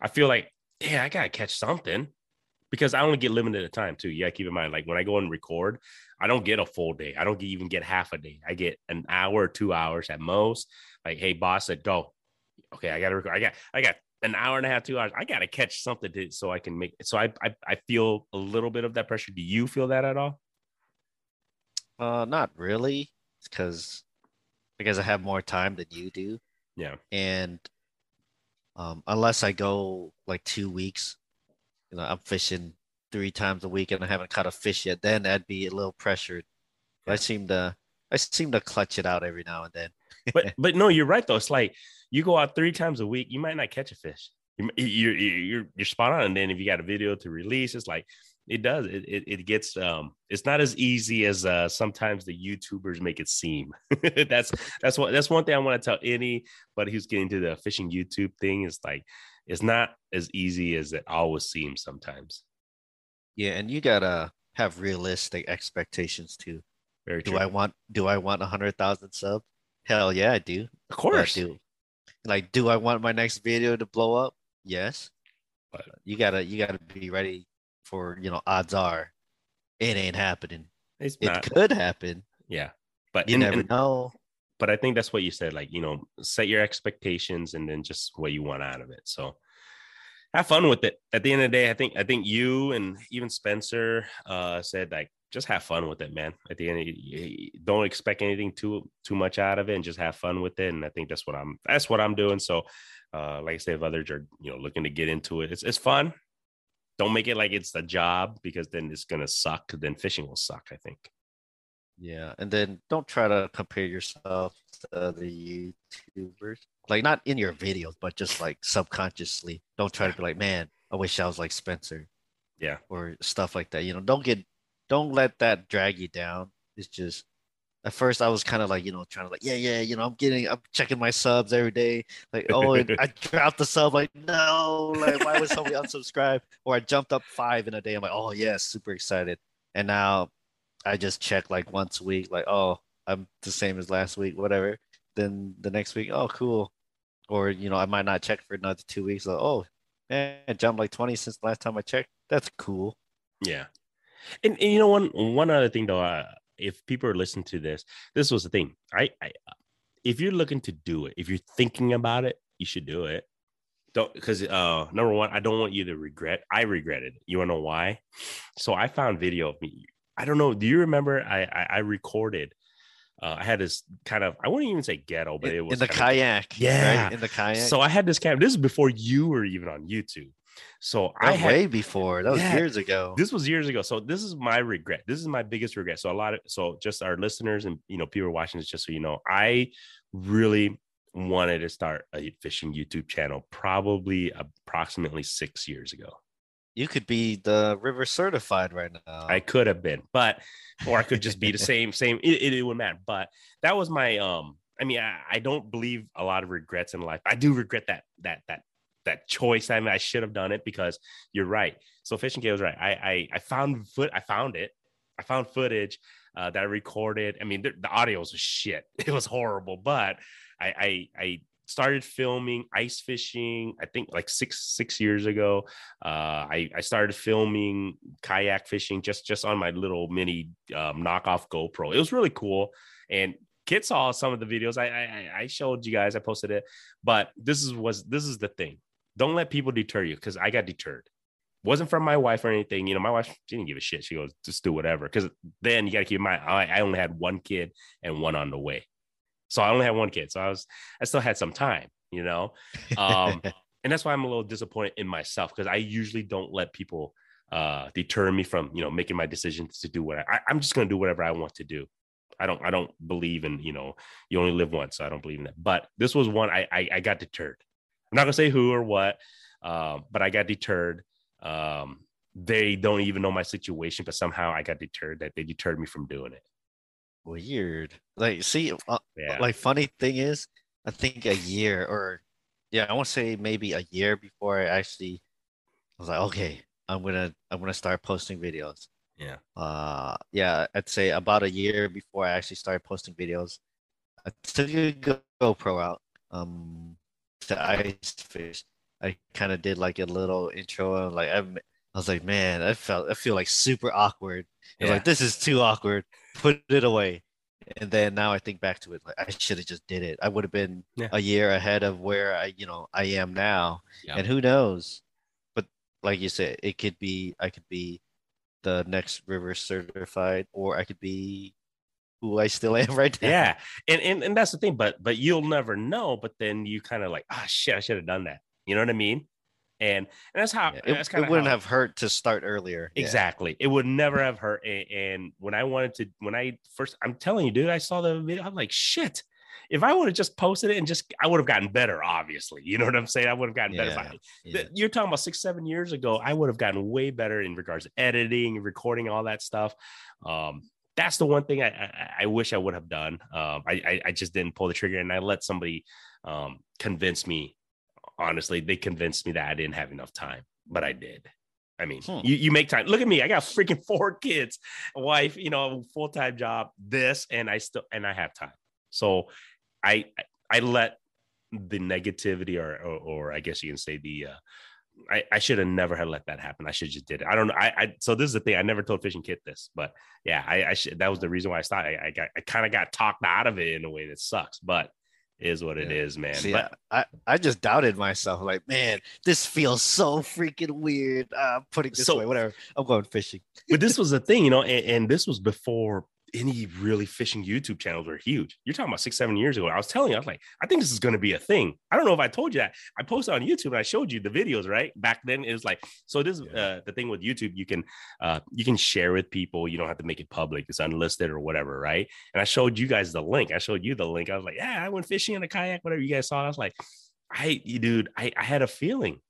I feel like yeah I gotta catch something because I only get limited time too. Yeah, keep in mind like when I go and record, I don't get a full day. I don't even get half a day. I get an hour or two hours at most. Like hey boss said go. Okay, I gotta record. I got I got an hour and a half, two hours. I gotta catch something to so I can make. So I I, I feel a little bit of that pressure. Do you feel that at all? Uh, not really, because because I have more time than you do. Yeah. And um, unless I go like two weeks, you know, I'm fishing three times a week and I haven't caught a fish yet. Then I'd be a little pressured. Yeah. I seem to I seem to clutch it out every now and then. but [laughs] but no, you're right though. It's like you go out three times a week, you might not catch a fish. You, you're you're you're spot on. And then if you got a video to release, it's like it does it, it, it gets um it's not as easy as uh sometimes the youtubers make it seem [laughs] that's that's what that's one thing i want to tell anybody who's getting to the fishing youtube thing is like it's not as easy as it always seems sometimes yeah and you gotta have realistic expectations too Very do true. i want do i want a hundred thousand subs hell yeah i do of course I do like do i want my next video to blow up yes but you gotta you gotta be ready for you know odds are it ain't happening. It's it not. could happen. Yeah, but you and, never and, know. But I think that's what you said. Like you know, set your expectations and then just what you want out of it. So have fun with it. At the end of the day, I think I think you and even Spencer uh, said like just have fun with it, man. At the end, you, don't expect anything too too much out of it, and just have fun with it. And I think that's what I'm that's what I'm doing. So, uh, like I say, if others are you know looking to get into it, it's it's fun don't make it like it's a job because then it's gonna suck. Then fishing will suck. I think. Yeah, and then don't try to compare yourself to the YouTubers. Like not in your videos, but just like subconsciously. Don't try to be like, man, I wish I was like Spencer. Yeah. Or stuff like that. You know, don't get don't let that drag you down. It's just at first I was kind of like, you know, trying to like, yeah, yeah, you know, I'm getting, I'm checking my subs every day. Like, oh, [laughs] I dropped the sub. Like, no, like, why would somebody [laughs] unsubscribe? Or I jumped up five in a day. I'm like, oh, yes, super excited. And now I just check like once a week, like, oh, I'm the same as last week, whatever. Then the next week, oh, cool. Or, you know, I might not check for another two weeks. Like, oh, man, I jumped like 20 since the last time I checked. That's cool. Yeah. And, and you know, one, one other thing though, I, if people are listening to this, this was the thing. I, I if you're looking to do it, if you're thinking about it, you should do it. Don't because uh number one, I don't want you to regret. I regretted. You wanna know why? So I found video of me. I don't know. Do you remember I I, I recorded uh, I had this kind of I wouldn't even say ghetto, but it was in the kayak. Of, yeah, right? in the kayak. So I had this camera. This is before you were even on YouTube. So I had, way before that was yeah, years ago. This was years ago. So this is my regret. This is my biggest regret. So a lot of so just our listeners and you know people watching this, just so you know, I really wanted to start a fishing YouTube channel probably approximately six years ago. You could be the river certified right now. I could have been, but or I could just be the [laughs] same, same. It, it, it wouldn't matter. But that was my um. I mean, I, I don't believe a lot of regrets in life. I do regret that that that that choice. I mean, I should have done it because you're right. So fishing K was right. I I, I found foot. I found it. I found footage uh, that I recorded. I mean, the, the audio was shit. [laughs] It was horrible, but I, I I started filming ice fishing. I think like six six years ago. Uh, I I started filming kayak fishing just just on my little mini um, knockoff GoPro. It was really cool, and Kit saw some of the videos. I, I I showed you guys. I posted it, but this is was this is the thing. Don't let people deter you because I got deterred. wasn't from my wife or anything. You know, my wife she didn't give a shit. She goes, just do whatever. Because then you got to keep in mind, I, I only had one kid and one on the way, so I only had one kid. So I was, I still had some time. You know, um, [laughs] and that's why I'm a little disappointed in myself because I usually don't let people uh, deter me from you know making my decisions to do what I, I'm just going to do whatever I want to do. I don't I don't believe in you know you only live once. So I don't believe in that. But this was one I I, I got deterred. I'm not gonna say who or what, um, but I got deterred. Um, they don't even know my situation, but somehow I got deterred that they deterred me from doing it. Weird. Like, see, uh, yeah. like funny thing is, I think a year or yeah, I want to say maybe a year before I actually I was like, okay, I'm gonna I'm gonna start posting videos. Yeah. Uh, yeah, I'd say about a year before I actually started posting videos, I took a GoPro out um to ice fish. I kind of did like a little intro and like I, I was like, man, I felt I feel like super awkward. Yeah. like this is too awkward. Put it away. And then now I think back to it, like I should have just did it. I would have been yeah. a year ahead of where I, you know, I am now. Yeah. And who knows? But like you said, it could be I could be the next river certified, or I could be who I still am [laughs] right now. Yeah. And and, and that's the thing, but but you'll never know. But then you kind of like, ah, oh, shit, I should have done that. You know what I mean? And, and that's how yeah, it, that's it wouldn't how, have hurt to start earlier. Exactly. Yeah. It would never have hurt. And, and, when I wanted to, when I first, I'm telling you, dude, I saw the video. I'm like, shit. If I would have just posted it and just, I would have gotten better. Obviously, you know what I'm saying. I would have gotten yeah, better. I, you're talking about six, seven years ago. I would have gotten way better in regards to editing, recording, all that stuff. Um, that's the one thing I, I, I wish I would have done. Um, I, I, just didn't pull the trigger and I let somebody um, convince me. Honestly, they convinced me that I didn't have enough time, but I did. I mean, hmm. you, you make time. Look at me. I got freaking [laughs] four kids, a wife, you know, full time job, this, and I still and I have time. So I I let the negativity or, or, or I guess you can say the uh, I, I should have never had let that happen. I should just did it. I don't know. I, I so this is the thing. I never told Fishing Kit this, but yeah, I, I should, that was the reason why I stopped. I, I got I kind of got talked out of it in a way that sucks, but is what it yeah. is, man. See, but, I, I just doubted myself. Like, man, this feels so freaking weird. Uh, putting this so, away, whatever. I'm going fishing. but this [laughs] was the thing, you know, and, and this was before any really fishing YouTube channels were huge. You're talking about six, seven years ago. I was telling you, I was like, I think this is going to be a thing. I don't know if I told you that. I posted on YouTube and I showed you the videos, right? Back then, it was like, so this yeah. uh, the thing with YouTube, you can uh, you can share with people. You don't have to make it public. It's unlisted or whatever, right? And I showed you guys the link. I showed you the link. I was like, yeah, I went fishing in a kayak, whatever you guys saw. I was like, I, dude, I, I had a feeling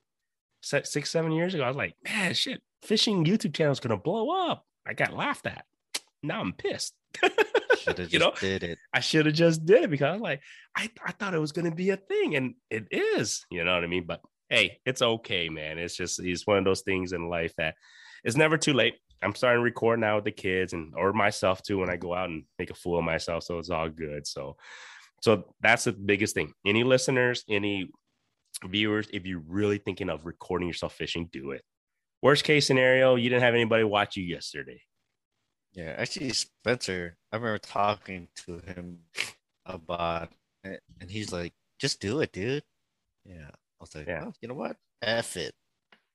six, seven years ago. I was like, man, shit, fishing YouTube channel is going to blow up. I got laughed at now I'm pissed. [laughs] you know, did it. I should have just did it because I was like, I, I thought it was going to be a thing, and it is. You know what I mean? But hey, it's okay, man. It's just it's one of those things in life that it's never too late. I'm starting to record now with the kids and or myself too when I go out and make a fool of myself. So it's all good. So so that's the biggest thing. Any listeners, any viewers, if you're really thinking of recording yourself fishing, do it. Worst case scenario, you didn't have anybody watch you yesterday. Yeah, actually, Spencer, I remember talking to him about it, and he's like, just do it, dude. Yeah. I was like, yeah. Oh, you know what? F it.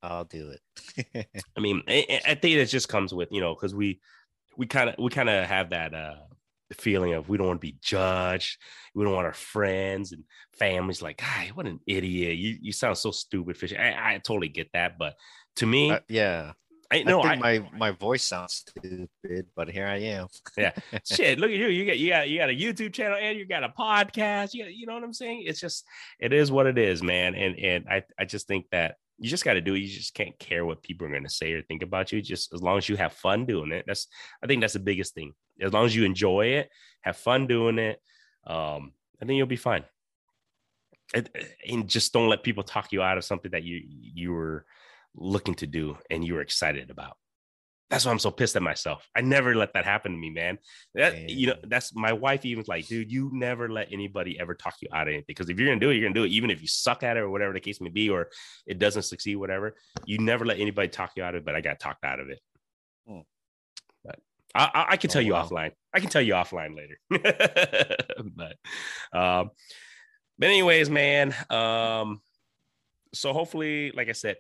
I'll do it. [laughs] I mean, I, I think it just comes with, you know, because we, we kind of, we kind of have that, uh, feeling of we don't want to be judged. We don't want our friends and families like, "Hi, what an idiot! You you sound so stupid." Fishing. I, I totally get that, but to me, uh, yeah, I know I, my my voice sounds stupid, but here I am. yeah, [laughs] shit. Look at you. You got you got you got a YouTube channel and you got a podcast. You got, you know what I'm saying? It's just it is what it is, man. And and I I just think that you just got to do it. You just can't care what people are going to say or think about you. Just as long as you have fun doing it. That's I think that's the biggest thing. As long as you enjoy it, have fun doing it, um, I think you'll be fine. And, and just don't let people talk you out of something that you you were looking to do and you were excited about. That's why I'm so pissed at myself. I never let that happen to me, man. That you know, that's my wife even like, dude, you never let anybody ever talk you out of anything. Because if you're gonna do it, you're gonna do it, even if you suck at it or whatever the case may be, or it doesn't succeed, whatever. You never let anybody talk you out of it, but I got talked out of it. Hmm. But I, I, I can tell oh, you wow. offline. I can tell you offline later. [laughs] but um, but anyways, man. Um, so hopefully, like I said,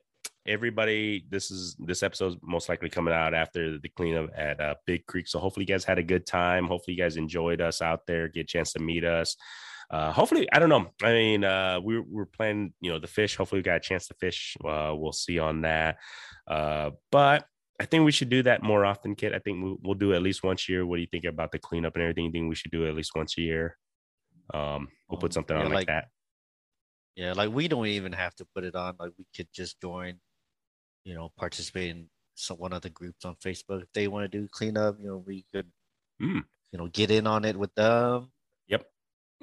everybody, this is this episode is most likely coming out after the cleanup at uh, Big Creek. So hopefully you guys had a good time. Hopefully you guys enjoyed us out there, get a chance to meet us. Uh, hopefully, I don't know. I mean, uh, we, we're planning, you know, the fish. Hopefully, we got a chance to fish. Uh, we'll see on that. Uh, but I think we should do that more often, Kit. I think we'll, we'll do it at least once a year. What do you think about the cleanup and everything? You think we should do it at least once a year? Um, we'll put Um, something yeah, on like, like- that. Yeah, like we don't even have to put it on. Like we could just join, you know, participate in some one of the groups on Facebook. If they want to do cleanup, you know, we could, Mm. you know, get in on it with them. Yep.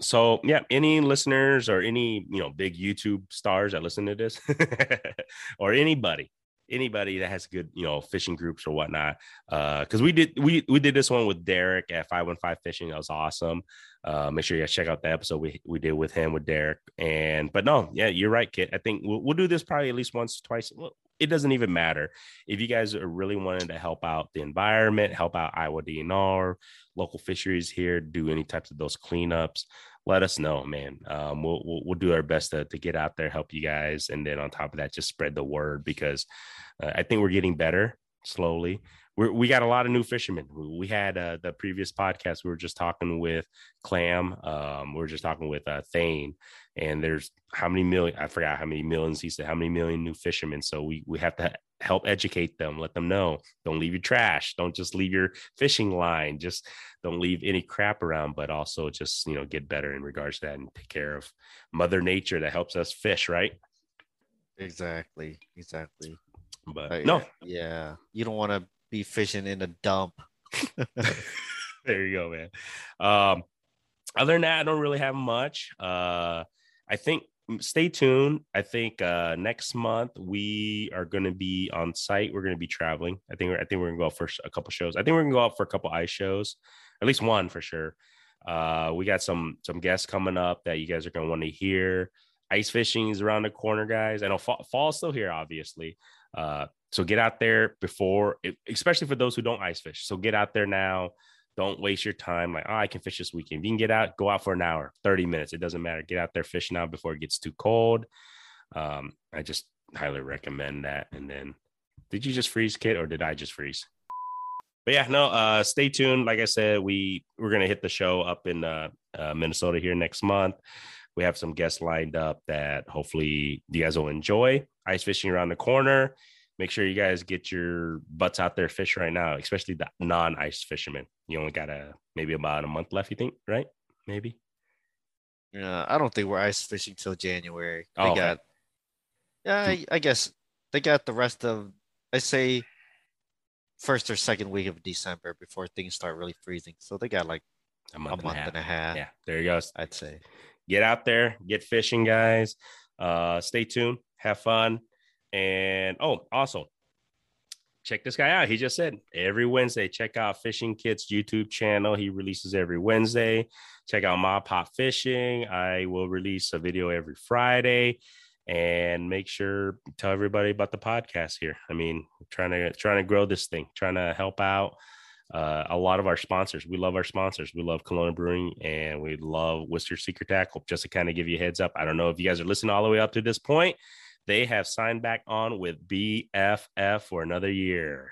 So yeah, any listeners or any you know big YouTube stars that listen to this, [laughs] or anybody, anybody that has good you know fishing groups or whatnot, Uh, because we did we we did this one with Derek at Five One Five Fishing. That was awesome. Uh, make sure you guys check out the episode we we did with him with Derek. And but no, yeah, you're right, Kit. I think we'll we'll do this probably at least once, twice. Well, it doesn't even matter if you guys are really wanting to help out the environment, help out Iowa DNR, local fisheries here, do any types of those cleanups let us know, man. Um, we'll, we'll we'll do our best to to get out there, help you guys, and then on top of that, just spread the word because uh, I think we're getting better slowly. We're, we got a lot of new fishermen. We had uh, the previous podcast. We were just talking with Clam. Um, we were just talking with uh, Thane, and there's how many million? I forgot how many millions. He said how many million new fishermen. So we we have to help educate them, let them know. Don't leave your trash. Don't just leave your fishing line. Just don't leave any crap around, but also just you know get better in regards to that and take care of Mother Nature that helps us fish, right? Exactly, exactly. But no, yeah, you don't want to be fishing in a dump. [laughs] there you go, man. Um, other than that, I don't really have much. Uh, I think stay tuned. I think uh, next month we are going to be on site. We're going to be traveling. I think we're, I think we're going to go out for a couple shows. I think we're going to go out for a couple ice shows, at least one for sure. Uh, we got some some guests coming up that you guys are going to want to hear. Ice fishing is around the corner, guys. I know fall, still here, obviously. Uh, so get out there before, especially for those who don't ice fish. So get out there now. Don't waste your time. Like, oh, I can fish this weekend. If you can get out, go out for an hour, 30 minutes. It doesn't matter. Get out there fishing now before it gets too cold. Um, I just highly recommend that. And then, did you just freeze, Kit, or did I just freeze? But yeah, no. Uh, stay tuned. Like I said, we we're gonna hit the show up in uh, uh, Minnesota here next month. We have some guests lined up that hopefully you guys will enjoy. Ice fishing around the corner. Make sure you guys get your butts out there fish right now, especially the non-ice fishermen. You only got a maybe about a month left, you think, right? Maybe. Yeah, I don't think we're ice fishing till January. They Oh, got, yeah, I, I guess they got the rest of, I say, first or second week of December before things start really freezing. So they got like A a month, month and a half. and a half, Yeah, there you go. I'd say. Get out there, get fishing, guys. Uh, stay tuned, have fun, and oh, also check this guy out. He just said every Wednesday, check out Fishing Kit's YouTube channel. He releases every Wednesday. Check out MaPop Fishing. I will release a video every Friday. And make sure tell everybody about the podcast here. I mean, trying to trying to grow this thing, trying to help out uh, a lot of our sponsors. We love our sponsors. We love Kalona Brewing and we love Whisker Seeker Tackle. Just to kind of give you a heads up, I don't know if you guys are listening all the way up to this point. They have signed back on with BFF for another year.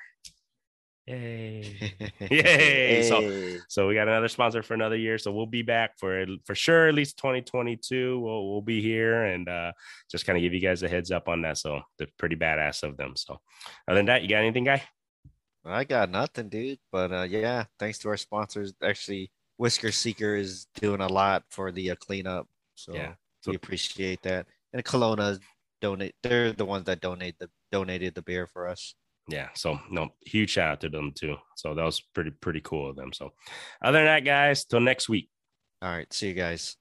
Yay. [laughs] Yay. So- So we got another sponsor for another year. So we'll be back for for sure at least 2022. We'll we'll be here and uh just kind of give you guys a heads up on that. So they're pretty badass of them. So other than that, you got anything, guy? I got nothing, dude. But uh, yeah, thanks to our sponsors. Actually, Whisker Seeker is doing a lot for the uh, cleanup. So Yeah. we appreciate that. And Kalona donate. They're the ones that donate the donated the beer for us. yeah so no huge shout out to them too so that was pretty pretty cool of them so other than that guys till next week All right, see you guys.